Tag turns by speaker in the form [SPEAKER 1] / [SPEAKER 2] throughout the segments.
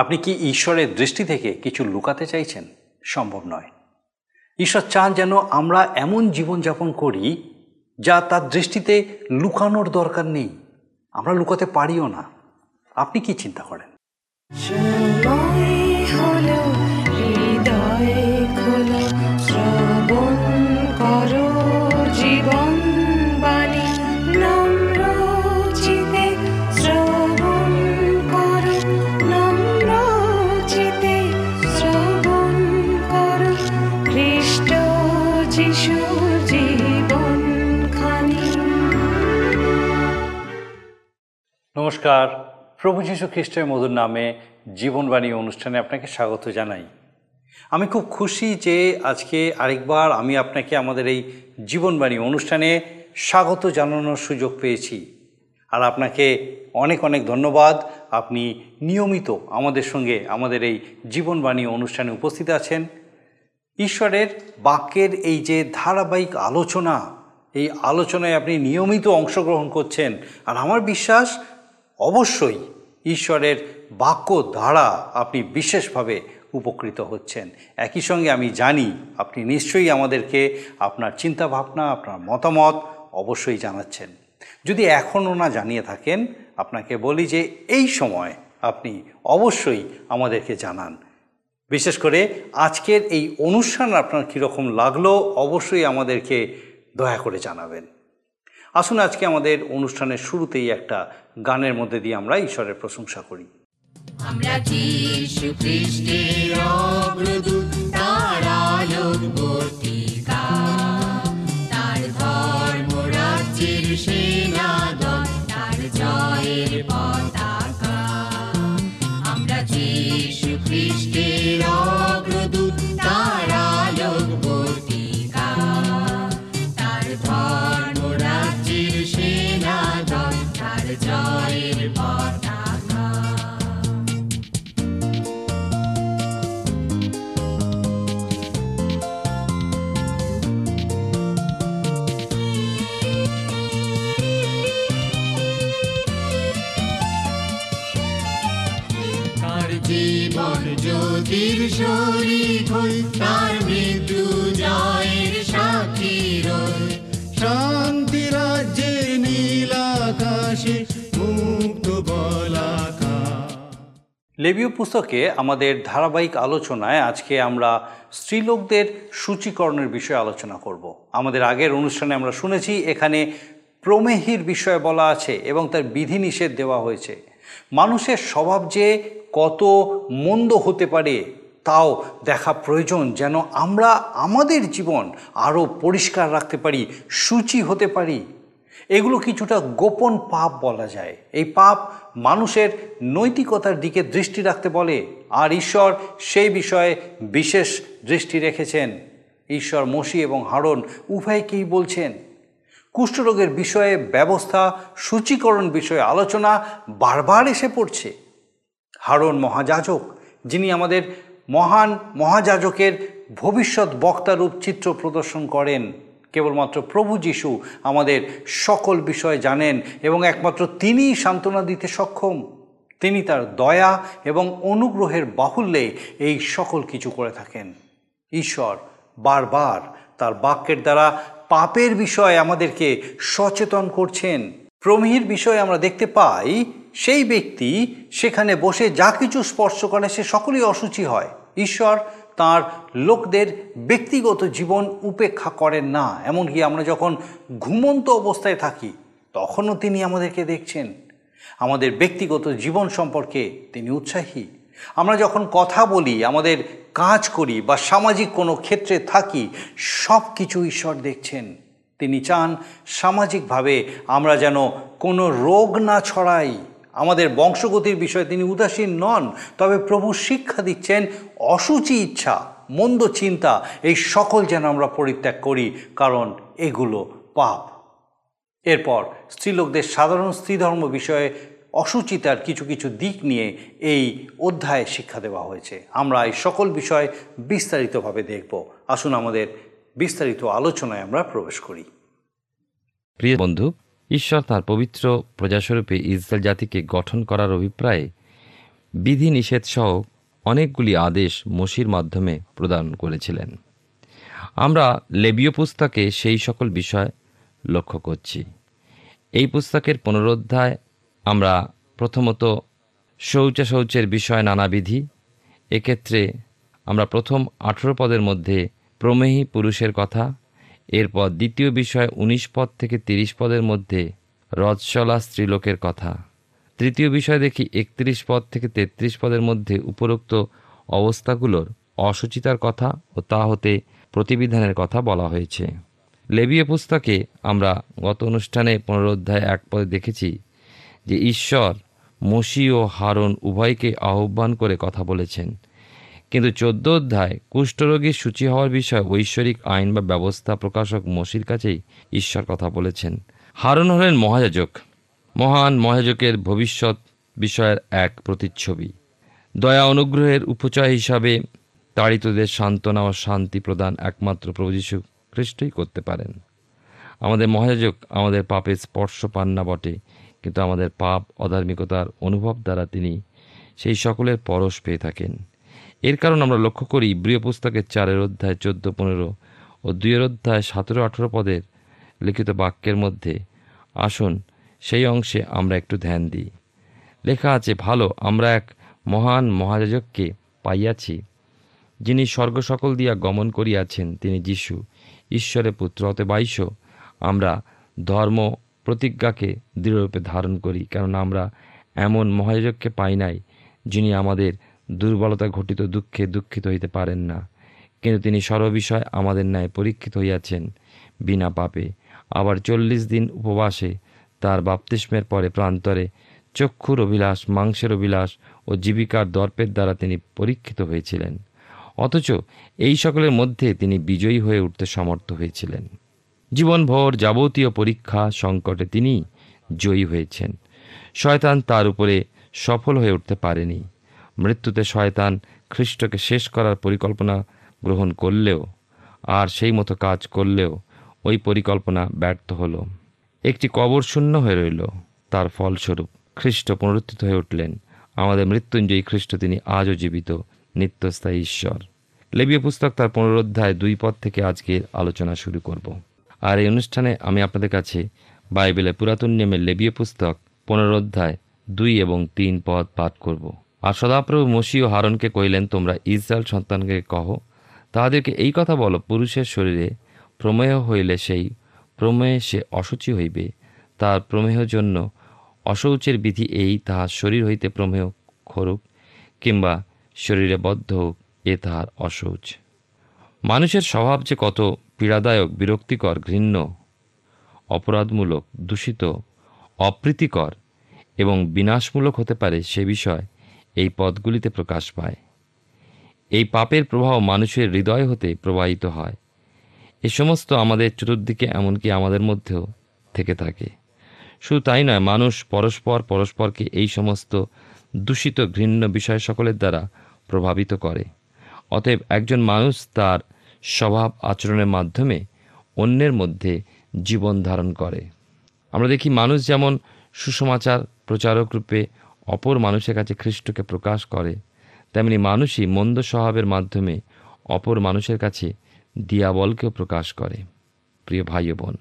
[SPEAKER 1] আপনি কি ঈশ্বরের দৃষ্টি থেকে কিছু লুকাতে চাইছেন? সম্ভব নয়। ঈশ্বর চান যেন আমরা এমন জীবনযাপন করি যা তার দৃষ্টিতে লুকানোর দরকার নেই। আমরা লুকাতে পারিও না। আপনি কি চিন্তা করেন? নমস্কার। প্রভু যীশু খ্রিস্টের মধুর নামে জীবনবাণী অনুষ্ঠানে আপনাকে স্বাগত জানাই। আমি খুব খুশি যে আজকে আরেকবার আমি আপনাকে আমাদের এই জীবনবাণী অনুষ্ঠানে স্বাগত জানানোর সুযোগ পেয়েছি। আর আপনাকে অনেক অনেক ধন্যবাদ। আপনি নিয়মিত আমাদের সঙ্গে আমাদের এই জীবনবাণী অনুষ্ঠানে উপস্থিত আছেন। ঈশ্বরের বাক্যের এই যে ধারাবাহিক আলোচনা, এই আলোচনায় আপনি নিয়মিত অংশগ্রহণ করছেন। আর আমার বিশ্বাস অবশ্যই ঈশ্বরের বাক্য দ্বারা আপনি বিশেষভাবে উপকৃত হচ্ছেন। একই সঙ্গে আমি জানি আপনি নিশ্চয়ই আমাদেরকে আপনার চিন্তাভাবনা, আপনার মতামত অবশ্যই জানাচ্ছেন। যদি এখনও না জানিয়ে থাকেন, আপনাকে বলি যে এই সময় আপনি অবশ্যই আমাদেরকে জানান। বিশেষ করে আজকের এই অনুষ্ঠান আপনার কীরকম লাগল, অবশ্যই আমাদেরকে দয়া করে জানাবেন। আসুন আজকে আমাদের অনুষ্ঠানের শুরুতেই একটা গানের মধ্যে দিয়ে আমরা ঈশ্বরের প্রশংসা করি।
[SPEAKER 2] আমরা যিশু খ্রিস্টের অগ্রদূত, তার
[SPEAKER 1] লেবীয় পুস্তকে আমাদের ধারাবাহিক আলোচনায় আজকে আমরা স্ত্রীলোকদের সূচীকরণের বিষয়ে আলোচনা করব। আমাদের আগের অনুষ্ঠানে আমরা শুনেছি, এখানে প্রমেহির বিষয়ে বলা আছে এবং তার বিধিনিষেধ দেওয়া হয়েছে। মানুষের স্বভাব যে কত মন্দ হতে পারে, তাও দেখা প্রয়োজন যেন আমরা আমাদের জীবন আরও পরিষ্কার রাখতে পারি, সূচি হতে পারি। এগুলো কিছুটা গোপন পাপ বলা যায়। এই পাপ মানুষের নৈতিকতার দিকে দৃষ্টি রাখতে বলে। আর ঈশ্বর সেই বিষয়ে বিশেষ দৃষ্টি রেখেছেন। ঈশ্বর মসি এবং হারন উভয়কেই বলছেন, কুষ্ঠরোগের বিষয়ে ব্যবস্থা, সূচীকরণ বিষয়ে আলোচনা বারবার এসে পড়ছে। হারণ মহাযাজক, যিনি আমাদের মহান মহাযাজকের ভবিষ্যৎ বক্তারূপ চিত্র প্রদর্শন করেন কেবলমাত্র প্রভু যিশু আমাদের সকল বিষয় জানেন এবং একমাত্র তিনিই সান্ত্বনা দিতে সক্ষম। তিনি তার দয়া এবং অনুগ্রহের বাহুল্যে এই সকল কিছু করে থাকেন। ঈশ্বর বারবার তার বাক্যের দ্বারা পাপের বিষয়ে আমাদেরকে সচেতন করছেন। প্রমিহির বিষয়ে আমরা দেখতে পাই, সেই ব্যক্তি সেখানে বসে যা কিছু স্পর্শ করে সে সকলেই অসুচি হয়। ঈশ্বর তার লোকদের ব্যক্তিগত জীবন উপেক্ষা করেন না। এমনকি আমরা যখন ঘুমন্ত অবস্থায় থাকি, তখনও তিনি আমাদেরকে দেখছেন। আমাদের ব্যক্তিগত জীবন সম্পর্কে তিনি উৎসাহী। আমরা যখন কথা বলি, আমাদের কাজ করি বা সামাজিক কোনো ক্ষেত্রে থাকি সব কিছু ঈশ্বর দেখছেন। তিনি চান সামাজিকভাবে আমরা যেন কোনো রোগ না ছড়াই। আমাদের বংশগতির বিষয়ে তিনি উদাসীন নন, তবে প্রভু শিক্ষা দিচ্ছেন অসুচি ইচ্ছা, মন্দ চিন্তা, এই সকল যেন আমরা পরিত্যাগ করি, কারণ এগুলো পাপ। এরপর স্ত্রীলোকদের সাধারণ স্ত্রীধর্ম বিষয়ে অসুচিতার কিছু কিছু দিক নিয়ে এই অধ্যায়ে শিক্ষা দেওয়া হয়েছে। আমরা এই সকল বিষয় বিস্তারিতভাবে দেখব। আসুন আমাদের বিস্তারিত আলোচনায় আমরা প্রবেশ করি।
[SPEAKER 3] প্রিয় বন্ধু ঈশ্বর তাঁর পবিত্র প্রজাস্বরূপে ইসরায়েল জাতিকে গঠন করার অভিপ্রায়ে বিধি নিষেধ সহ অনেকগুলি আদেশ মসির মাধ্যমে প্রদান করেছিলেন। আমরা লেবীয় পুস্তকে সেই সকল বিষয় লক্ষ্য করছি। এই পুস্তকের পুনরুদ্ধায় আমরা প্রথমত শৌচ শৌচের বিষয় নানাবিধি এক্ষেত্রে আমরা প্রথম আঠেরো পদের মধ্যে প্রমেহী পুরুষের কথা এরপর দ্বিতীয় বিষয় উনিশ পদ থেকে তিরিশ পদের মধ্যে রজসলা স্ত্রীলোকের কথা। তৃতীয় বিষয় দেখি একত্রিশ পদ থেকে তেত্রিশ পদের মধ্যে উপরোক্ত অবস্থাগুলোর অসুচিতার কথা ও তা হতে প্রতিবিধানের কথা বলা হয়েছে। লেবীয় পুস্তকে আমরা গত অনুষ্ঠানে পুনরুদ্ধায় এক পদে দেখেছি যে ঈশ্বর মসি ও হারন উভয়কে আহ্বান করে কথা বলেছেন। কিন্তু চোদ্দ অধ্যায় কুষ্ঠরোগীর সূচি হওয়ার বিষয়ে ঐশ্বরিক আইন বা ব্যবস্থা প্রকাশক মসির কাছেই ঈশ্বর কথা বলেছেন। হারন হলেন মহাযাজক। মহান মহাযাজকের ভবিষ্যৎ বিষয়ের এক প্রতিচ্ছবি। দয়া অনুগ্রহের উপচয় হিসাবে তাড়িতদের সান্ত্বনা ও শান্তি প্রদান একমাত্র প্রভু যীশু খ্রিস্টই করতে পারেন। আমাদের মহাযাজক আমাদের পাপের স্পর্শ পান না বটে, কিন্তু আমাদের পাপ অধার্মিকতার অনুভব দ্বারা তিনি সেই সকলের পরশ পেয়ে থাকেন। এর কারণ আমরা লক্ষ্য করি ব্রিয় পুস্তকের চারের অধ্যায় চোদ্দ, পনেরো ও দুইয়ের অধ্যায় সতেরো, আঠেরো পদের লিখিত বাক্যের মধ্যে, আসুন সেই অংশে আমরা একটু ধ্যান দিই। লেখা আছে, ভালো, আমরা এক মহান মহাযাজককে পাইয়াছি, যিনি স্বর্গ সকল দিয়া গমন করিয়াছেন, তিনি যিশু, ঈশ্বরের পুত্র অতবাইশ আমরা ধর্ম প্রতিজ্ঞাকে দৃঢ়রূপে ধারণ করি, কারণ আমরা এমন মহাযাজককে পাই নাই, যিনি আমাদের দুর্বলতা ঘটিত দুঃখে দুঃখিত হইতে পারেন না। কিন্তু তিনি সর্ববিষয় আমাদের ন্যায় পরীক্ষিত হইয়াছেন বিনা পাপে। আবার চল্লিশ দিন উপবাসে তার বাপতিস্মের পরে প্রান্তরে চক্ষুর অভিলাষ, মাংসের অভিলাষ ও জীবিকার দর্পের দ্বারা তিনি পরীক্ষিত হয়েছিলেন। অথচ এই সকলের মধ্যে তিনি বিজয়ী হয়ে উঠতে সমর্থ হয়েছিলেন। জীবনভর যাবতীয় পরীক্ষা সংকটে তিনি জয়ী হয়েছেন। শয়তান তার উপরে সফল হয়ে উঠতে পারেনি। মৃত্যুতে শয়তান খ্রিস্টকে শেষ করার পরিকল্পনা গ্রহণ করলেও, আর সেই মতো কাজ করলেও ওই পরিকল্পনা ব্যর্থ হলো। একটি কবর শূন্য হয়ে রইল। তার ফলস্বরূপ খ্রিস্ট পুনরুত্থিত হয়ে উঠলেন। আমাদের মৃত্যুঞ্জয়ী খ্রিস্ট তিনি আজও জীবিত, নিত্যস্থায়ী ঈশ্বর। লেবীয় পুস্তক তার পুনরুদ্ধায় দুই পদ থেকে আজকের আলোচনা শুরু করব। আর এই অনুষ্ঠানে আমি আপনাদের কাছে বাইবেলের পুরাতন নিয়মের লেবীয় পুস্তক পুনরুদ্ধায় দুই এবং তিন পদ পাঠ করব। আর সদাপ্রভু মসি ও হারনকে কহিলেন, তোমরা ইসরায়েল সন্তানকে কহ। তাহাদেরকে এই কথা বলো, পুরুষের শরীরে প্রমেয় হইলে সেই প্রমেহে সে অসুচি হইবে। তার প্রমেহ জন্য অশৌচের বিধি এই, তাহার শরীর হইতে প্রমেহ খরুক কিংবা শরীরে বদ্ধ হোক এ তাহার অশৌচ। মানুষের স্বভাব যে কত পীড়াদায়ক, বিরক্তিকর, ঘৃণ্য, অপরাধমূলক, দূষিত, অপ্রীতিকর এবং বিনাশমূলক হতে পারে সে বিষয় এই পদগুলিতে প্রকাশ পায়। এই পাপের প্রভাব মানুষের হৃদয় হতে প্রবাহিত হয়। এ সমস্ত আমাদের চতুর্দিকে এমনকি আমাদের মধ্যেও থেকে থাকে। শুধু তাই নয়, মানুষ পরস্পর পরস্পরকে এই সমস্ত দূষিত ঘৃণ্য বিষয় সকলের দ্বারা প্রভাবিত করে। অতএব একজন মানুষ তার স্বভাব আচরণের মাধ্যমে অন্যের মধ্যে জীবন ধারণ করে। আমরা দেখি মানুষ যেমন সুসমাচার প্রচারক রূপে অপর মানুষের কাছে খ্রিস্টকে প্রকাশ করে। তেমনি মানুষই মন্দ স্বভাবের মাধ্যমে অপর মানুষের কাছে দিয়াবলকেও প্রকাশ করে। প্রিয় ভাই বোন,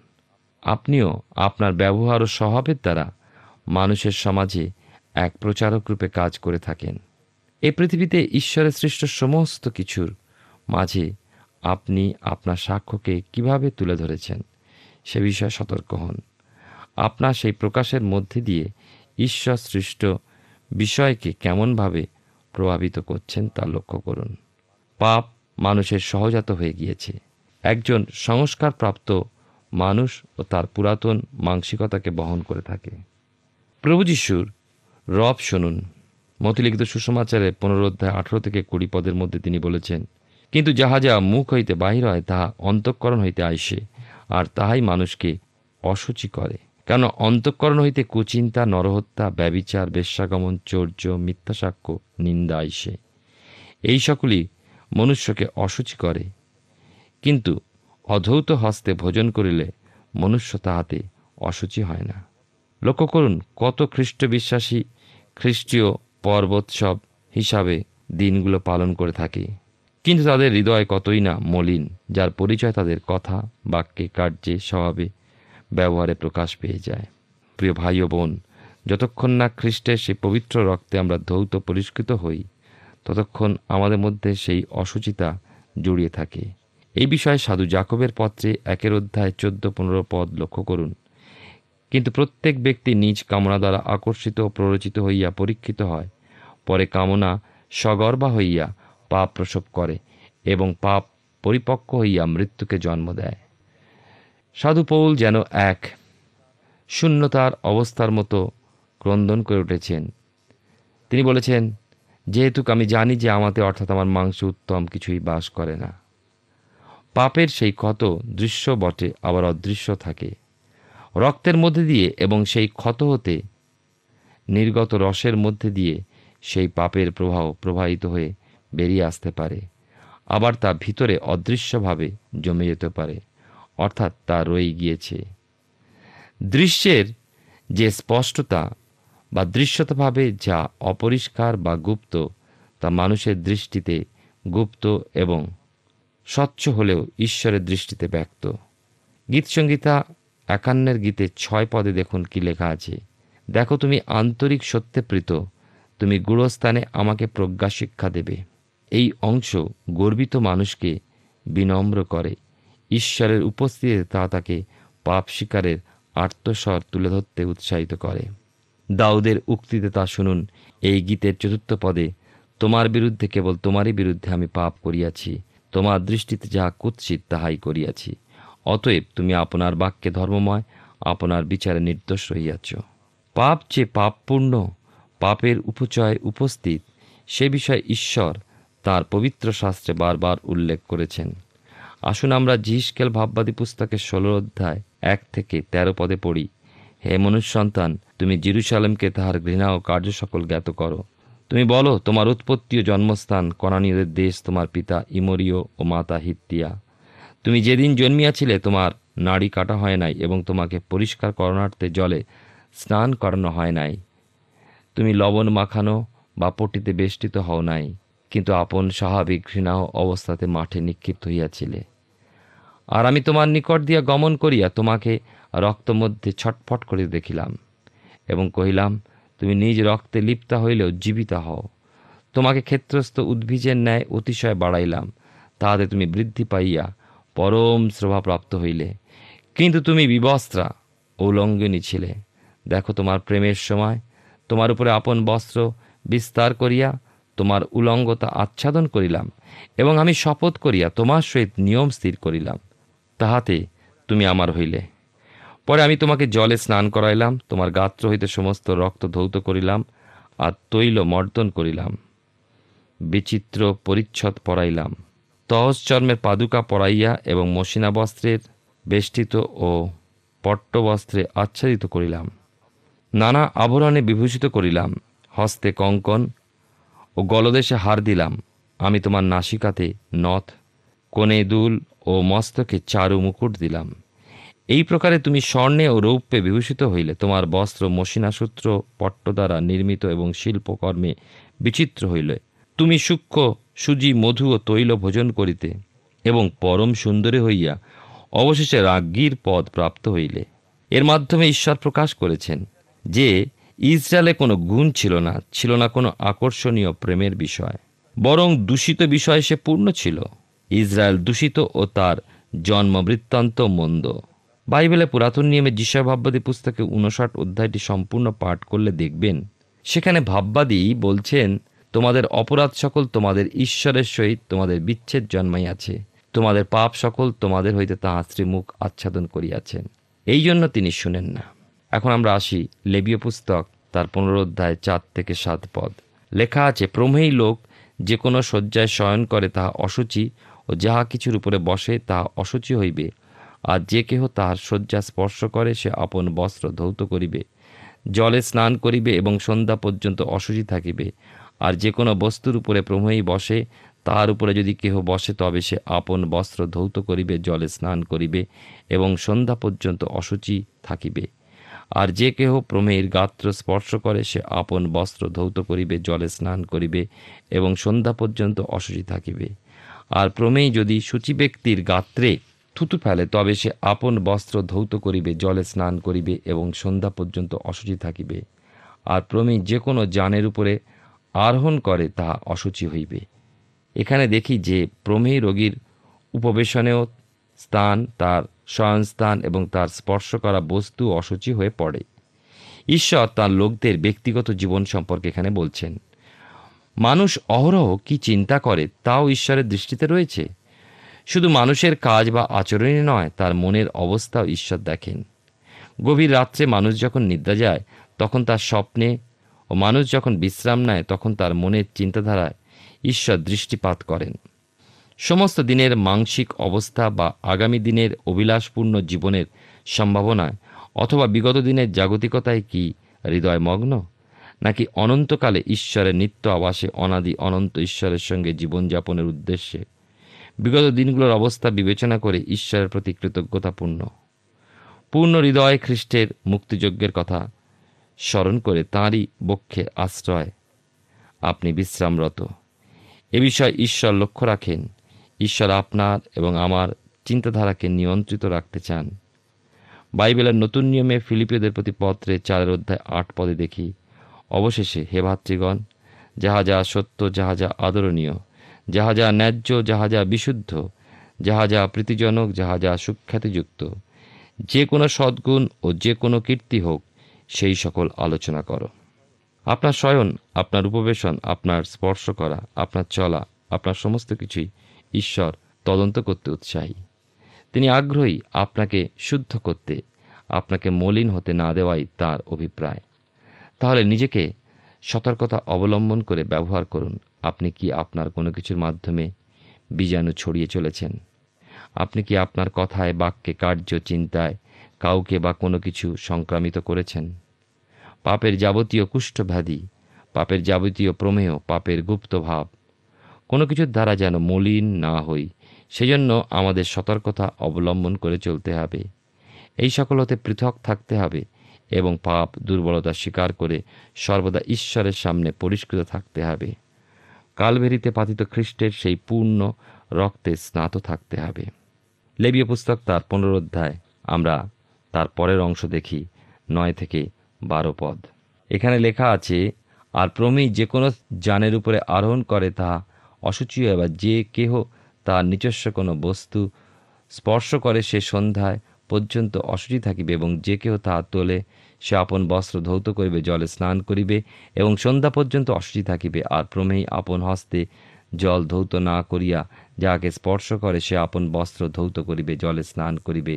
[SPEAKER 3] আপনিও আপনার ব্যবহার ও স্বভাবের দ্বারা মানুষের সমাজে এক প্রচারক রূপে কাজ করে থাকেন। এই পৃথিবীতে ঈশ্বরের সৃষ্ট সমস্ত কিছুর মাঝে আপনি আপনার সাক্ষ্যকে কীভাবে তুলে ধরেছেন সে বিষয়ে সতর্ক হন। আপনার সেই প্রকাশের মধ্যে দিয়ে ঈশ্বর সৃষ্ট বিষয়কে কেমনভাবে প্রভাবিত করছেন তা লক্ষ্য করুন। পাপ মানুষের সহজাত হয়ে গিয়েছে। একজন সংস্কারপ্রাপ্ত মানুষ ও তার পুরাতন মানসিকতাকে বহন করে থাকে। প্রভু যিশুর রব শুনুন। মতিলিখিত সুসমাচারে পুনরোধ্যায় আঠারো থেকে কুড়ি পদের মধ্যে তিনি বলেছেন, কিন্তু যাহা যা মুখ হইতে বাহির হয়, তাহা অন্তঃকরণ হইতে আইসে আর তাহাই মানুষকে অসুচি করে। কেন অন্তঃকরণ হইতে কুচিন্তা, নরহত্যা, ব্যবিচার, বেশ্যাগমন, চৌর্য, মিথ্যা সাক্ষ্য, নিন্দা আইসে। এই সকলই মনুষ্যকে অসুচি করে। কিন্তু অধৌত হস্তে ভোজন করিলে মনুষ্য তাহাতে অসুচি হয় না। লক্ষ্য করুন, কত খ্রিস্ট বিশ্বাসী খ্রিস্টীয় পর্বোৎসব হিসাবে দিনগুলো পালন করে থাকে। কিন্তু তাদের হৃদয় কতই না মলিন, যার পরিচয় তাদের কথা, বাক্যে, কার্যে, স্বভাবে ব্যবহারে প্রকাশ পেয়ে যায়। প্রিয় ভাই ও বোন, যতক্ষণ না খ্রিস্টের সেই পবিত্র রক্তে আমরা ধৌত পরিষ্কৃত হই, ততক্ষণ আমাদের মধ্যে সেই অসুচিতা জড়িয়ে থাকে। এই বিষয়ে সাধু জাকবের পত্রে একের অধ্যায় চোদ্দ পনেরো পদ লক্ষ্য করুন। কিন্তু প্রত্যেক ব্যক্তি নিজ কামনা দ্বারা আকর্ষিত ও প্ররোচিত হইয়া পরীক্ষিত হয়। পরে কামনা সগর্বা হইয়া পাপ প্রসব করে এবং পাপ পরিপক্ক হইয়া মৃত্যুকে জন্ম দেয়। সাধু পৌল যেন এক। শূন্যতার অবস্থার মতো ক্রন্দন করে উঠেছেন। তিনি বলেছেন, যেহেতু আমি জানি যে আমাতে অর্থাৎ আমার মাংস উত্তম কিছুই বাস করে না। পাপের সেই ক্ষত দৃশ্য বটে, আবার অদৃশ্য থাকে। রক্তের মধ্যে দিয়ে এবং সেই ক্ষত হতে নির্গত রসের মধ্যে দিয়ে সেই পাপের প্রবাহ প্রবাহিত হয়ে বেরিয়ে আসতে পারে। আবার তা ভিতরে অদৃশ্যভাবে জমে যেতে পারে। অর্থাৎ তা রয়ে গিয়েছে। দৃশ্যের যে স্পষ্টতা বা দৃশ্যতভাবে যা অপরিষ্কার বা গুপ্ত, তা মানুষের দৃষ্টিতে গুপ্ত এবং স্বচ্ছ হলেও ঈশ্বরের দৃষ্টিতে ব্যক্ত। গীতসংগীতা একান্নের গীতে ছয় পদে দেখুন কি লেখা আছে। দেখো তুমি আন্তরিক সত্যে প্রীত, তুমি গুরুস্থানে আমাকে প্রজ্ঞা শিক্ষা দেবে। এই অংশ গর্বিত মানুষকে বিনম্র করে। ঈশ্বরের উপস্থিতিতে তা তাকে পাপ শিকারের আত্মস্বর তুলে ধরতে উৎসাহিত করে। দাউদের উক্তিতে তা শুনুন। এই গীতের চতুর্থ পদে, তোমার বিরুদ্ধে কেবল তোমারই বিরুদ্ধে আমি পাপ করিয়াছি, তোমার দৃষ্টিতে যাহা কুৎসিত তাহাই করিয়াছি। অতএব তুমি আপনার বাক্যে ধর্মময়, আপনার বিচারে নির্দোষ রহিয়াছ। পাপ যে পাপপূর্ণ, পাপের উপচয় উপস্থিত, সে বিষয়ে ঈশ্বর তার পবিত্র শাস্ত্রে বারবার উল্লেখ করেছেন। আসুন আমরা জিসকেল ভাববাদী পুস্তকের ষোলো অধ্যায় এক থেকে তেরো পদে পড়ি। হে মনুষ্য সন্তান তুমি জিরুসালেমকে তাহার ঘৃণা ও কার্য সকল জ্ঞাত করো। তুমি বলো, তোমার উৎপত্তি ও জন্মস্থান কনানীয়দের দেশ, তোমার পিতা ইমরীয় ও মাতা হিত্তিয়া। তুমি যেদিন জন্মিয়াছিলে, তোমার নাড়ি কাটা হয় নাই এবং তোমাকে পরিষ্কার করণার্থে জলে স্নান করানো হয় নাই। তুমি লবণ মাখানো বা পটিতে বেষ্টিত হও নাই, কিন্তু আপন স্বাভাবিক ঘৃণা অবস্থাতে মাঠে নিক্ষিপ্ত হইয়াছিলে। আর আমি তোমার নিকট দিয়া গমন করিয়া তোমাকে রক্ত মধ্যে ছটফট করে দেখিলাম এবং কহিলাম, তুমি নিজ রক্তে লিপ্তা হইলেও জীবিতা হও। তোমাকে ক্ষেত্রস্থ উদ্ভিজের ন্যায় অতিশয় বাড়াইলাম, তাহাতে তুমি বৃদ্ধি পাইয়া পরম শ্রভাপ্রাপ্ত হইলে। কিন্তু তুমি বিবস্ত্রা উলঙ্গিনী ছিলে। দেখো তোমার প্রেমের সময়, তোমার উপরে আপন বস্ত্র বিস্তার করিয়া তোমার উলঙ্গতা আচ্ছাদন করিলাম এবং আমি শপথ করিয়া তোমার সহিত নিয়ম স্থির করিলাম। তাহাতে তুমি আমার হইলে। পরে আমি তোমাকে জলে স্নান করাইলাম, তোমার গাত্র হইতে সমস্ত রক্ত ধৌত করিলাম আর তৈল মর্দন করিলাম। বিচিত্র পরিচ্ছদ পরাইলাম। তহস চর্মের পাদুকা পরাইয়া এবং মসিনা বস্ত্রের বেষ্টিত ও পট্টবস্ত্রে আচ্ছাদিত করিলাম। নানা আভরণে বিভূষিত করিলাম, হস্তে কঙ্কন ও গলদেশে হার দিলাম। আমি তোমার নাসিকাতে নথ, কোণে দুল ও মস্তকে চারু মুকুট দিলাম। এই প্রকারে তুমি স্বর্ণে ও রৌপ্যে বিভূষিত হইলে তোমার বস্ত্র মসিনাসূত্র পট্ট দ্বারা নির্মিত এবং শিল্পকর্মে বিচিত্র হইলে। তুমি সূক্ষ্ম, সুজি, মধু ও তৈল ভোজন করিতে এবং পরম সুন্দরী হইয়া অবশেষে রাজ্ঞীর পদ প্রাপ্ত হইলে। এর মাধ্যমে ঈশ্বর প্রকাশ করেছেন যে, ইসরায়েলে কোনো গুণ ছিল না ছিল না কোনো আকর্ষণীয় প্রেমের বিষয়। বরং দূষিত বিষয়ে সে পূর্ণ ছিল। ইসরায়েল দূষিত ও তার জন্ম বৃত্তান্ত মন্দ। বাইবেলে পুরাতন নিয়মে যিশয় ভাববাদী পুস্তকে উনষাট অধ্যায়টি সম্পূর্ণ পাঠ করলে দেখবেন। সেখানে ভাববাদী বলছেন, তোমাদের অপরাধ সকল তোমাদের ঈশ্বরের সহিত তোমাদের বিচ্ছেদ জন্মাইয়াছে। তোমাদের পাপ সকল তোমাদের হইতে তাহার শ্রীমুখ আচ্ছাদন করিয়াছেন। এই জন্য তিনি শুনেন না। এখন আমরা আসি লেবীয় পুস্তক, তার পনেরো অধ্যায় চার থেকে সাত পদ। লেখা আছে, প্রমেয়ী লোক যে কোনো শয্যায় শয়ন করে তাহা অসুচি ও যাহা কিছুর উপরে বসে তাহা অসুচি হইবে, আর যে কেহ তাহার শয্যা স্পর্শ করে, সে আপন বস্ত্র ধৌত করিবে। জলে স্নান করিবে এবং সন্ধ্যা পর্যন্ত অসুচি থাকিবে, আর যে কোনো বস্তুর উপরে প্রমেয়ী বসে, তাহার উপরে যদি কেহ বসে, তবে সে আপন বস্ত্র ধৌত করিবে, জলে স্নান করিবে এবং সন্ধ্যা পর্যন্ত অসুচি থাকিবে। আর যে কেহ প্রমেয়ের গাত্র স্পর্শ করে, সে আপন বস্ত্র ধৌত করিবে, জলে স্নান করিবে এবং সন্ধ্যা পর্যন্ত অশুচি থাকিবে। আর প্রমেয় যদি সূচি ব্যক্তির গাত্রে থুতু ফেলে, তবে সে আপন বস্ত্র ধৌত করিবে, জলে স্নান করিবে এবং সন্ধ্যা পর্যন্ত অশুচি থাকিবে। আর প্রমেয় যে কোনো যানের উপরে আরোহণ করে তাহা অশুচি হইবে। এখানে দেখি যে প্রমেয় রোগীর উপবেশনেও স্থান, তার স্বয়ংস্থান এবং তার স্পর্শ করা বস্তু অসুচি হয়ে পড়ে। ঈশ্বর তার লোকদের ব্যক্তিগত জীবন সম্পর্কে এখানে বলছেন। মানুষ অহরহ কি চিন্তা করে তাও ঈশ্বরের দৃষ্টিতে রয়েছে? শুধু মানুষের কাজ বা আচরণই নয়, তার মনের অবস্থাও ঈশ্বর দেখেন। গভীর রাত্রে মানুষ যখন নিদ্রা যায়, তখন তার স্বপ্নে ও মানুষ যখন বিশ্রাম নেয়, তখন তার মনের চিন্তাধারায় ঈশ্বর দৃষ্টিপাত করেন। সমস্ত দিনের মানসিক অবস্থা বা আগামী দিনের অভিলাষপূর্ণ জীবনের সম্ভাবনায় অথবা বিগত দিনের জাগতিকতায় কি হৃদয়মগ্ন? নাকি অনন্তকালে ঈশ্বরের নিত্য আবাসে অনাদি অনন্ত ঈশ্বরের সঙ্গে জীবনযাপনের উদ্দেশ্যে? বিগত দিনগুলোর অবস্থা বিবেচনা করে ঈশ্বরের প্রতি কৃতজ্ঞতাপূর্ণ। পূর্ণ হৃদয় খ্রিস্টের মুক্তিযজ্ঞের কথা স্মরণ করে তাঁরই বক্ষে আশ্রয়। আপনি বিশ্রামরত। এ বিষয়ে ঈশ্বর লক্ষ্য রাখেন। ঈশ্বর আপনার এবং আমার চিন্তাধারাকে নিয়ন্ত্রিত রাখতে চান। বাইবেলের নতুন নিয়মে ফিলিপিওদের প্রতি পত্রে চারের অধ্যায় আট পদে দেখি অবশেষে হে ভাতৃগণ যাহা যা সত্য যাহা যা আদরণীয় যাহা যা ন্যায্য যাহা যা বিশুদ্ধ যাহা যা প্রীতিজনক যাহা যা সুখ্যাতিযুক্ত, যে কোনো সদ্গুণ ও যে কোনো কীর্তি হোক, সেই সকল আলোচনা করো। আপনার শয়ন, আপনার উপবেশন, আপনার স্পর্শ করা, আপনার চলা, আপনার সমস্ত কিছুই ঈশ্বর তদন্ত করতে উৎসাহী। তিনি আগ্রহী আপনাকে শুদ্ধ করতে, আপনাকে মলিন হতে না দেওয়াই তার অভিপ্রায়। তাহলে নিজেকে সতর্কতা অবলম্বন করে ব্যবহার করুন। আপনি কি আপনার কোনো কিছুর মাধ্যমে বীজাণু ছড়িয়ে চলেছেন? আপনি কি আপনার কথায়, বাক্যে, কার্য, চিন্তায় কাউকে বা কোনো কিছু সংক্রামিত করেছেন? পাপের যাবতীয় কুষ্ঠব্যাধি, পাপের যাবতীয় প্রমেয় পাপের গুপ্ত ভাব, কোনো কিছুর দ্বারা যেন মলিন না হই, সেজন্য আমাদের সতর্কতা অবলম্বন করে চলতে হবে। এই সকল হতে পৃথক থাকতে হবে। এবং পাপ দুর্বলতা স্বীকার করে সর্বদা ঈশ্বরের সামনে পরিষ্কৃত থাকতে হবে। কালভেরিতে পাতিত খ্রিস্টের সেই পূর্ণ রক্তে স্নাত থাকতে হবে। লেবীয় পুস্তক তার পুনরোধ্যায় আমরা তার পরের অংশ দেখি, নয় থেকে বারো পদ। এখানে লেখা আছে, আর প্রমি যে কোনো যানের উপরে আরোহণ করে তা অসুচি হয় বা যে কেহ তার নিজস্ব কোনো বস্তু স্পর্শ করে সে সন্ধ্যায় পর্যন্ত অসুচি থাকিবে এবং যে কেহ তাহা তোলে, সে আপন বস্ত্র ধৌত করিবে, জলে স্নান করিবে এবং সন্ধ্যা পর্যন্ত অসুচি থাকিবে। আর প্রমেই আপন হস্তে জল ধৌত না করিয়া যাহাকে স্পর্শ করে, সে আপন বস্ত্র ধৌত করিবে, জলে স্নান করিবে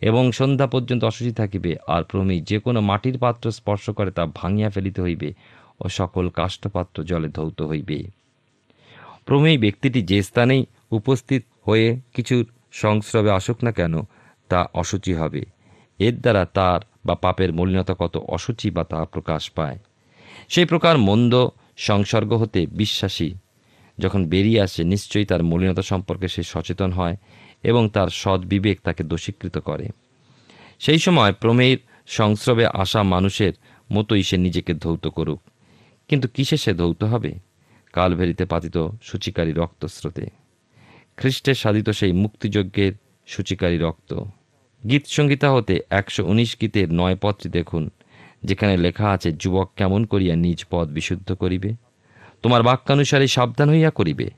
[SPEAKER 3] এবং সন্ধ্যা পর্যন্ত অসুচি থাকিবে। আর প্রমেই যে কোনো মাটির পাত্র স্পর্শ করে, তা ভাঙিয়া ফেলিতে হইবে ও সকল কাষ্ঠপাত্র জলে ধৌত হইবে। প্রমেয় ব্যক্তিটি যে স্থানেই উপস্থিত হয়ে কিছুর সংস্রবে আসুক না কেন তা অসুচি হবে। এর দ্বারা তার বা পাপের মলিনতা কত অসুচি বা তা প্রকাশ পায়। সেই প্রকার মন্দ সংসর্গ হতে বিশ্বাসী যখন বেরিয়ে আসে, নিশ্চয়ই তার মলিনতা সম্পর্কে সে সচেতন হয় এবং তার সৎ বিবেক তাকে দোষীকৃত করে। সেই সময় প্রমেয়ের সংস্রবে আসা মানুষের মতোই সে নিজেকে ধৌত করুক। কিন্তু কিসে সে ধৌত হবে? কালভেরিতে পাতিত সূচিকারী রক্তস্রোতে। খ্রিস্টের সাধিত সেই মুক্তিযজ্ঞের সূচিকারী রক্ত। গীত সংগীতা হতে একশো উনিশ গীতের নয় পদটি দেখুন, যেখানে লেখা আছে, যুবক কেমন করিয়া নিজ পদ বিশুদ্ধ করিবে? তোমার বাক্যানুসারে সাবধান হইয়া করিবে?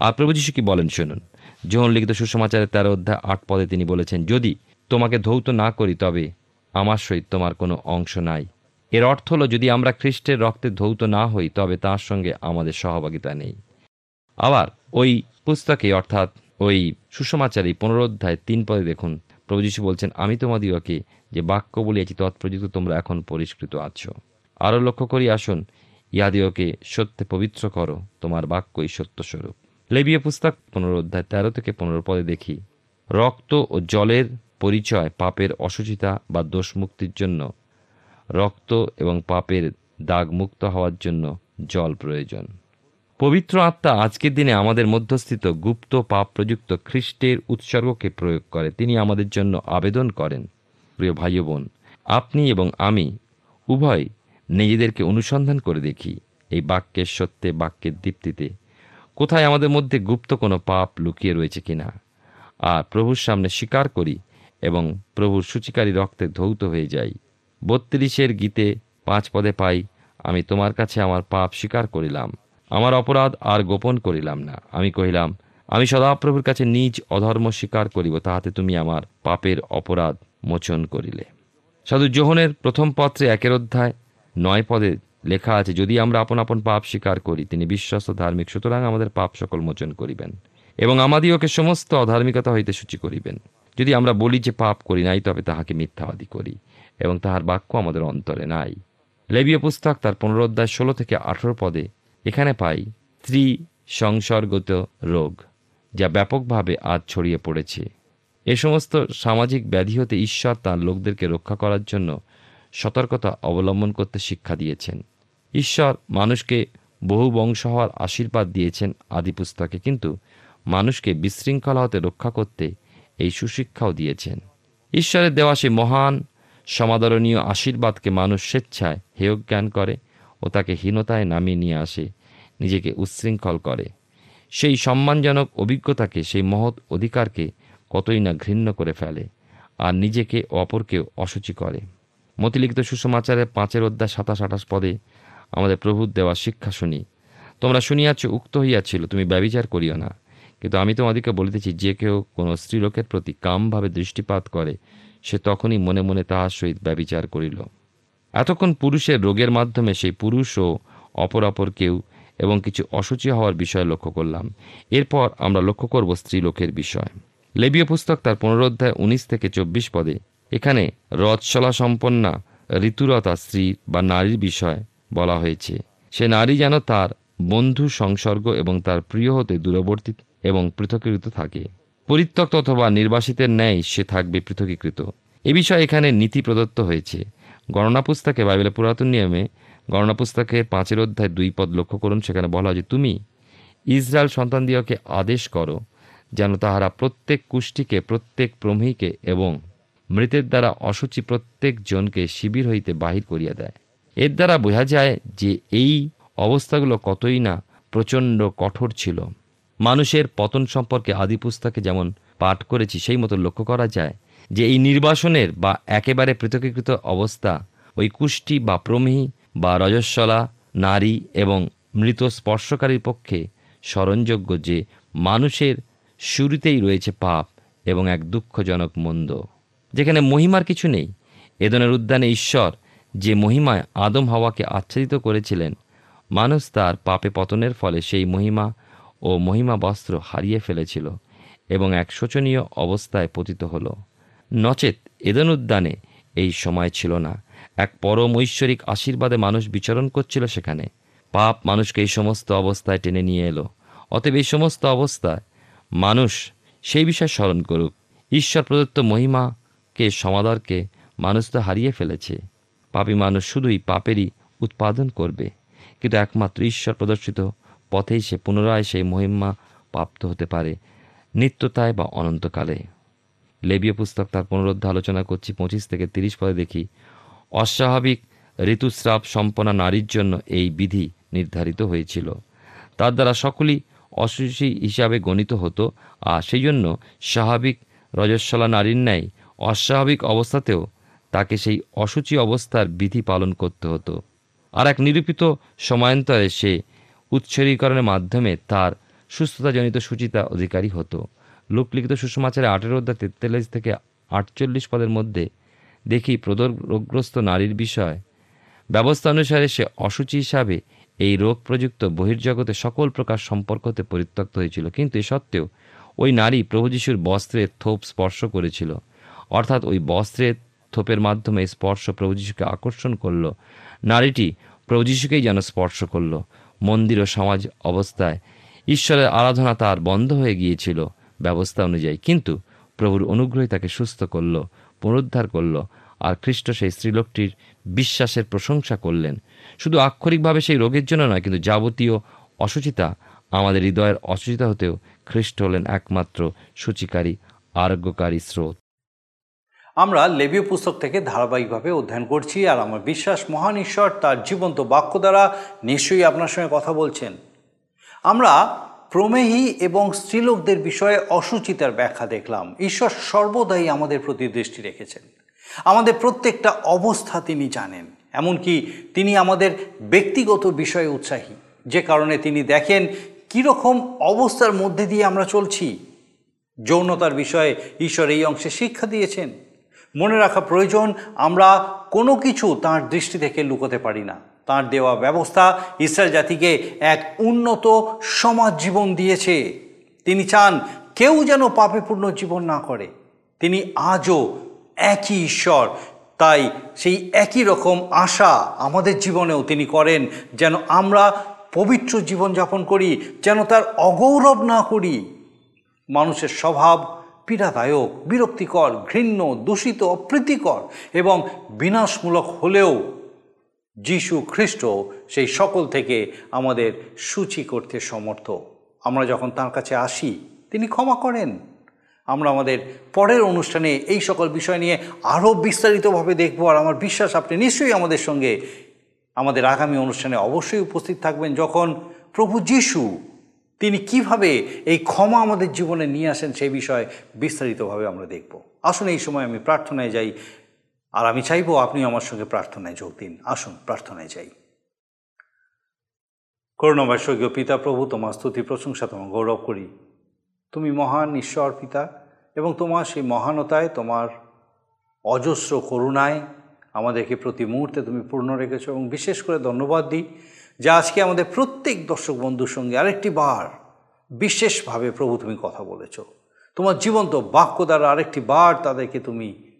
[SPEAKER 3] আর প্রভু যীশু কি বলেন শুনুন। যোহন লিখিত সুসমাচারের তেরো অধ্যায় আট পদে তিনি বলেছেন, যদি তোমাকে ধৌত না করি, তবে আমার সহিত তোমার কোনো অংশ নাই। এর অর্থ হলো, যদি আমরা খ্রিস্টের রক্তে ধৌত না হই, তবে তার সঙ্গে আমাদের সহভাগিতা নেই। আবার ওই পুস্তকে, অর্থাৎ ওই সুসমাচারী পুনরোধ্যায় তিন পদে দেখুন প্রভু যীশু বলছেন, আমি তোমাদিগকে যে বাক্য বলিয়াছি, তৎপ্রযুক্ত তোমরা এখন পরিষ্কৃত আছো। আরও লক্ষ্য করি, আসুন ইহাদিওকে সত্যে পবিত্র করো, তোমার বাক্যই সত্যস্বরূপ। লেবীয় পুস্তক পুনরোধ্যায় তেরো থেকে পনেরো পদে দেখি, রক্ত ও জলের পরিচয় পাপের অসুচিতা বা দোষ মুক্তির জন্য, রক্ত এবং পাপের দাগ মুক্ত হওয়ার জন্য জল প্রয়োজন। পবিত্র আত্মা আজকের দিনে আমাদের মধ্যস্থিত গুপ্ত পাপ প্রযুক্ত খ্রিস্টের উৎসর্গকে প্রয়োগ করে। তিনি আমাদের জন্য আবেদন করেন, প্রিয় ভাই বোন, আপনি এবং আমি উভয় নিজেদেরকে অনুসন্ধান করে দেখি। এই বাক্যের সত্যে, বাক্যের দীপ্তিতে কোথায় আমাদের মধ্যে গুপ্ত কোনো পাপ লুকিয়ে রয়েছে কিনা? আর প্রভুর সামনে স্বীকার করি এবং প্রভুর সূচিকারী রক্তে ধৌত হয়ে যাই। বত্রিশের গীতে পাঁচ পদে পাই, আমি তোমার কাছে আমার পাপ স্বীকার করিলাম। আমার অপরাধ আর গোপন করিলাম না। আমি কহিলাম, আমি সদাপ্রভুর কাছে নিজ অধর্ম স্বীকার করিব, তাহাতে তুমি আমার পাপের অপরাধ মোচন করিলে। সাধু জোহনের প্রথম পত্রে একের অধ্যায় নয় পদে লেখা আছে, যদি আমরা আপন আপন পাপ স্বীকার করি, তিনি বিশ্বস্ত ধার্মিক, সুতরাং আমাদের পাপ সকল মোচন করিবেন, এবং আমাদিওকে সমস্ত অধার্মিকতা হইতে সূচি করিবেন। যদি আমরা বলি যে পাপ করি নাই, তবে তাহাকে মিথ্যাবাদী করি, এবং তাহার বাক্য আমাদের অন্তরে নাই। লেবীয় পুস্তক তার পুনরোধ্যায় ষোলো থেকে আঠেরো পদে এখানে পাই স্ত্রী সংসর্গত রোগ, যা ব্যাপকভাবে আজ ছড়িয়ে পড়েছে। এ সমস্ত সামাজিক ব্যাধি হতে ঈশ্বর তাঁর লোকদেরকে রক্ষা করার জন্য সতর্কতা অবলম্বন করতে শিক্ষা দিয়েছেন। ঈশ্বর মানুষকে বহু বংশ হওয়ার আশীর্বাদ দিয়েছেন আদি পুস্তকে কিন্তু মানুষকে বিশৃঙ্খলা হতে রক্ষা করতে এই সুশিক্ষাও দিয়েছেন। ঈশ্বরের দেওয়া সেই মহান, সমাদরণীয় আশীর্বাদকে মানুষ স্বেচ্ছায় হেয় জ্ঞান করে ও তাকে হীনতায় নামিয়ে নিয়ে আসে, নিজেকে উচ্ছৃঙ্খল করে। সেই সম্মানজনক অভিজ্ঞতাকে, সেই মহৎ অধিকারকে কতই না ঘৃণ্য করে ফেলে আর নিজেকে অপরকেও অসুচি করে। মতিলিখিত সুসমাচারের পাঁচের অধ্যায় সাতাশ আঠাশ পদে আমাদের প্রভুর দেওয়া শিক্ষা শুনি। তোমরা শুনিয়াছ, উক্ত হইয়াছিল, তুমি ব্যবিচার করিও না। কিন্তু আমি তোমাদিকে বলিতেছি, যে কেউ কোনো স্ত্রীলোকের প্রতি কামভাবে দৃষ্টিপাত করে, সে তখনই মনে মনে তাহার সহিত ব্যবিচার করিল। এতক্ষণ পুরুষের রোগের মাধ্যমে সেই পুরুষ ও অপর অপর কেউ এবং কিছু অসুচি হওয়ার বিষয় লক্ষ্য করলাম। এরপর আমরা লক্ষ্য করব স্ত্রীলোকের বিষয়। লেবীয় পুস্তক তার পুনরোধ্যায় উনিশ থেকে চব্বিশ পদে। এখানে রথশলা সম্পন্না ঋতুরতা স্ত্রী বা নারীর বিষয় বলা হয়েছে। সে নারী যেন তার বন্ধু, সংসর্গ এবং তার প্রিয় হতে দূরবর্তী এবং পৃথকীকৃত থাকে। পরিত্যক্ত অথবা নির্বাসিতের ন্যায় সে থাকবে পৃথকীকৃত। এ বিষয়ে এখানে নীতি প্রদত্ত হয়েছে। গণনা পুস্তকে বাইবেলের পুরাতন নিয়মে গণনা পুস্তকের পাঁচের অধ্যায় দুই পদ লক্ষ্য করুন, সেখানে বলা যে তুমি ইসরায়েল সন্তানদিওকে আদেশ করো যেন তাহারা প্রত্যেক কুষ্টিকে প্রত্যেক প্রমহীকে এবং মৃতের দ্বারা অসুচি প্রত্যেক জনকে শিবির হইতে বাহির করিয়া দেয়। এর দ্বারা বোঝা যায় যে এই অবস্থাগুলো কতই না প্রচণ্ড কঠোর ছিল। মানুষের পতন সম্পর্কে আদি পুস্তকে যেমন পাঠ করেছি, সেই মতো লক্ষ্য করা যায় যে এই নির্বাসনের বা একেবারে পৃথকীকৃত অবস্থা ওই কুষ্টি বা প্রমেহী বা রজস্বলা, নারী এবং মৃত স্পর্শকারীর পক্ষে স্মরণযোগ্য যে মানুষের শুরুতেই রয়েছে পাপ এবং এক দুঃখজনক মন্দ। যেখানে মহিমার কিছু নেই এদনের উদ্যানে ঈশ্বর যে মহিমায় আদম হাওয়াকে আচ্ছাদিত করেছিলেন, মানুষ তার পাপে পতনের ফলে সেই মহিমা ও মহিমা বস্ত্র হারিয়ে ফেলেছিল এবং এক শোচনীয় অবস্থায় পতিত হল। নচেত এদন উদ্যানে এই সময় ছিল না। এক পরম ঐশ্বরিক আশীর্বাদে মানুষ বিচরণ করছিল সেখানে। পাপ মানুষকে এই সমস্ত অবস্থায় টেনে নিয়ে এলো। অতএব এই সমস্ত অবস্থায় মানুষ সেই বিষয়ে স্মরণ করুক। ঈশ্বর প্রদত্ত মহিমাকে সমাদরকে মানুষ তো হারিয়ে ফেলেছে। পাপী মানুষ শুধুই পাপেরই উৎপাদন করবে। কিন্তু একমাত্র ঈশ্বর প্রদর্শিত পথেই সে পুনরায় সেই মহিমা প্রাপ্ত হতে পারে নিত্যতায় বা অনন্তকালে। লেবীয় পুস্তক তার পুনরুদ্ধ আলোচনা করছি, পঁচিশ থেকে তিরিশ পদে দেখি। অস্বাভাবিক ঋতুস্রাব সম্পন্ন নারীর জন্য এই বিধি নির্ধারিত হয়েছিল। তার দ্বারা সকলেই অসুচি হিসাবে গণিত হতো, আর সেই জন্য স্বাভাবিক রজস্বলা নারীর ন্যায় অস্বাভাবিক অবস্থাতেও তাকে সেই অসুচি অবস্থার বিধি পালন করতে হতো। আর এক নিরূপিত সময়ান্তরে সে উৎসর্গীকরণের মাধ্যমে তার সুস্থতাজনিত সুচিতা অধিকারী হতো। লোকলিখিত সুষমাচারে আঠেরো অধ্যায় তেতাল্লিশ থেকে আটচল্লিশ পদের মধ্যে দেখি প্রদর রোগগ্রস্ত নারীর বিষয়। ব্যবস্থা অনুসারে সে অসুচি হিসাবে এই রোগ প্রযুক্ত বহির্জগতে সকল প্রকার সম্পর্ক হতে পরিত্যক্ত হয়েছিল। কিন্তু এ সত্ত্বেও ওই নারী প্রভু যিশুর বস্ত্রের থোপ স্পর্শ করেছিল। অর্থাৎ ওই বস্ত্রের থোপের মাধ্যমে স্পর্শ প্রভু যিশুকে আকর্ষণ করল। নারীটি প্রভু যিশুকেই যেন স্পর্শ করল। মন্দির ও সমাজ অবস্থায় ঈশ্বরের আরাধনা তার বন্ধ হয়ে গিয়েছিল। ব্যবস্থা অনুযায়ী। কিন্তু প্রভুর অনুগ্রহে তাকে সুস্থ করল, পুনরুদ্ধার করল, আর খ্রিস্ট সেই স্ত্রীলোকটির বিশ্বাসের প্রশংসা করলেন। শুধু আক্ষরিকভাবে সেই রোগের জন্য নয়, কিন্তু যাবতীয় অসুচিতা আমাদের হৃদয়ের অসুচিতা হতেও খ্রিস্ট হলেন একমাত্র সূচিকারী, আরোগ্যকারী স্রোত।
[SPEAKER 1] আমরা লেবীয় পুস্তক থেকে ধারাবাহিকভাবে অধ্যয়ন করছি, আর আমার বিশ্বাস, মহান ঈশ্বর তার জীবন্ত বাক্য দ্বারা নিশ্চয়ই আপনার সঙ্গে কথা বলছেন। আমরা প্রমেহী এবং স্ত্রীলোকদের বিষয়ে অসুচিতার ব্যাখ্যা দেখলাম। ঈশ্বর সর্বদাই আমাদের প্রতি দৃষ্টি রেখেছেন। আমাদের প্রত্যেকটা অবস্থা তিনি জানেন, এমনকি তিনি আমাদের ব্যক্তিগত বিষয়ে উৎসাহী। যে কারণে তিনি দেখেন কীরকম অবস্থার মধ্যে দিয়ে আমরা চলছি। যৌনতার বিষয়ে ঈশ্বর এই অংশে শিক্ষা দিয়েছেন। মনে রাখা প্রয়োজন, আমরা কোনো কিছু তার দৃষ্টি থেকে লুকোতে পারি না। তার দেওয়া ব্যবস্থা ইসরায়েল জাতিকে এক উন্নত সমাজ জীবন দিয়েছে। তিনি চান কেউ যেন পাপেপূর্ণ জীবন না করে। তিনি আজও একই ঈশ্বর। তাই সেই একই রকম আশা আমাদের জীবনেও তিনি করেন, যেন আমরা পবিত্র জীবনযাপন করি, যেন তার অগৌরব না করি। মানুষের স্বভাব পীড়াদায়ক, বিরক্তিকর, ঘৃণ্য, দূষিত, অপ্রীতিকর এবং বিনাশমূলক হলেও যিশু খ্রিস্ট সেই সকল থেকে আমাদের সূচি করতে সমর্থ। আমরা যখন তার কাছে আসি, তিনি ক্ষমা করেন। আমরা আমাদের পরের অনুষ্ঠানে এই সকল বিষয় নিয়ে আরও বিস্তারিতভাবে দেখব আর আমার বিশ্বাস, আপনি নিশ্চয়ই আমাদের সঙ্গে আমাদের আগামী অনুষ্ঠানে অবশ্যই উপস্থিত থাকবেন যখন প্রভু যিশু তিনি কীভাবে এই ক্ষমা আমাদের জীবনে নিয়ে আসেন সেই বিষয়ে বিস্তারিতভাবে আমরা দেখব। আসুন এই সময় আমি প্রার্থনায় যাই। আর আমি চাইব আপনি আমার সঙ্গে প্রার্থনায় যোগ দিন। আসুন, প্রার্থনায় যাই। করুণাময় স্বর্গীয় পিতা প্রভু, তোমার স্তুতি, প্রশংসা, তোমার গৌরব করি। তুমি মহান ঈশ্বর পিতা এবং তোমার সেই মহানতায়, তোমার অজস্র করুণায় আমাদেরকে প্রতি মুহূর্তে তুমি পূর্ণ রেখেছো এবং বিশেষ করে ধন্যবাদ দিই যে আজকে আমাদের প্রত্যেক দর্শক বন্ধুর সঙ্গে আরেকটি বার বিশেষভাবে প্রভু তুমি কথা বলেছ। তোমার জীবন্ত বাক্য দ্বারা আরেকটি বার তাদেরকে তুমি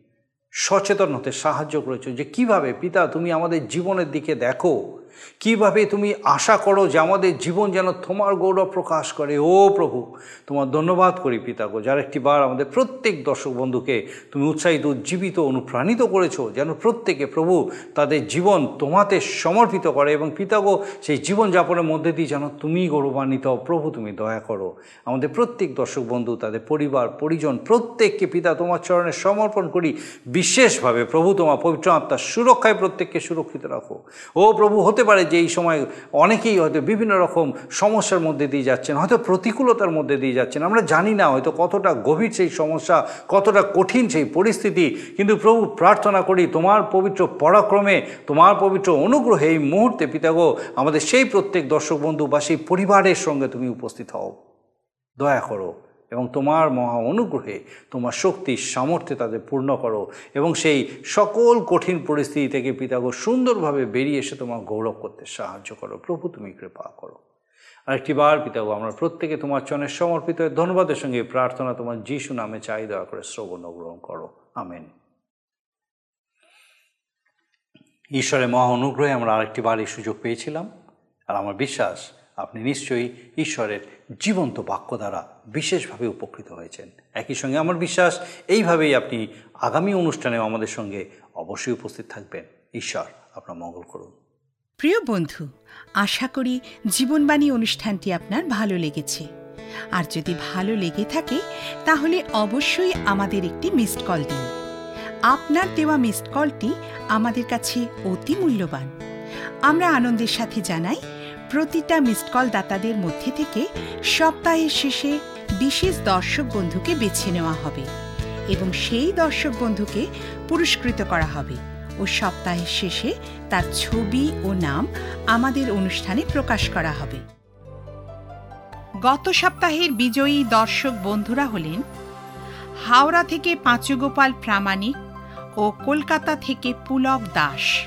[SPEAKER 1] সচেতন হতে সাহায্য করেছ যে কীভাবে পিতা তুমি আমাদের জীবনের দিকে দেখো। কীভাবে তুমি আশা করো যে আমাদের জীবন যেন তোমার গৌরব প্রকাশ করে? ও প্রভু, তোমার ধন্যবাদ করি পিতাগো, যার একটি বার আমাদের প্রত্যেক দর্শক বন্ধুকে তুমি উৎসাহিত উজ্জীবিত অনুপ্রাণিত করেছ, যেন প্রত্যেকে প্রভু তাদের জীবন তোমাতে সমর্পিত করে এবং পিতাগো, সেই জীবনযাপনের মধ্যে দিয়ে যেন তুমি গৌরবান্বিত প্রভু, তুমি দয়া করো। আমাদের প্রত্যেক দর্শক বন্ধু, তাদের পরিবার, পরিজন, প্রত্যেককে পিতা তোমার চরণে সমর্পণ করি। বিশেষভাবে প্রভু, তোমার পবিত্র আত্মার সুরক্ষায় প্রত্যেককে সুরক্ষিত রাখো। ও প্রভু, হতে পারে যে এই সময় অনেকেই হয়তো বিভিন্ন রকম সমস্যার মধ্যে দিয়ে যাচ্ছেন, হয়তো প্রতিকূলতার মধ্যে দিয়ে যাচ্ছেন। আমরা জানি না হয়তো কতটা গভীর সেই সমস্যা, কতটা কঠিন সেই পরিস্থিতি। কিন্তু প্রভু, প্রার্থনা করি তোমার পবিত্র পরাক্রমে, তোমার পবিত্র অনুগ্রহে এই মুহূর্তে পিতাগো আমাদের সেই প্রত্যেক দর্শক বন্ধু বা সেই পরিবারের সঙ্গে তুমি উপস্থিত হও। দয়া করো। এবং তোমার মহা অনুগ্রহে তোমার শক্তি সামর্থ্যে তাদের পূর্ণ করো এবং সেই সকল কঠিন পরিস্থিতি থেকে পিতাগো সুন্দরভাবে বেরিয়ে এসে তোমার গৌরব করতে সাহায্য করো। প্রভু, তুমি কৃপা করো। আরেকটি বার পিতাগো, আমরা প্রত্যেকে তোমার চনের সমর্পিত ধন্যবাদের সঙ্গে প্রার্থনা তোমার যিশু নামে চাই, দয়া করে শ্রবণ গ্রহণ করো। আমেন। ঈশ্বরের মহা অনুগ্রহে আমরা আরেকটি বার এই সুযোগ পেয়েছিলাম, আর আমার বিশ্বাস আপনি নিশ্চয়ই ঈশ্বরের জীবন্ত বাক্য দ্বারা বিশেষভাবে উপকৃত হয়েছেন। একই সঙ্গে আমার বিশ্বাস, এইভাবেই আপনি আগামী অনুষ্ঠানেও আমাদের সঙ্গে অবশ্যই উপস্থিত থাকবেন। ঈশ্বর আপনার মঙ্গল করুন।
[SPEAKER 4] প্রিয় বন্ধু, আশা করি জীবনবাণী অনুষ্ঠানটি আপনার ভালো লেগেছে। আর যদি ভালো লেগে থাকে, তাহলে অবশ্যই আমাদের একটি মিসড কল দিন। আপনার দেওয়া মিসড কলটি আমাদের কাছে অতি মূল্যবান। আমরা আনন্দের সাথে জানাই প্রতিটা মিসড কল দাতাদের মধ্যে থেকে সপ্তাহের শেষে বিশেষ দর্শক বন্ধুকে বেছে নেওয়া হবে এবং সেই দর্শক বন্ধুকে পুরস্কৃত করা হবে ও সপ্তাহের শেষে তার ছবি ও নাম আমাদের অনুষ্ঠানে প্রকাশ করা হবে। গত সপ্তাহের বিজয়ী দর্শক বন্ধুরা হলেন হাওড়া থেকে পাঁচুগোপাল প্রামাণিক ও কলকাতা থেকে পুলক দাস।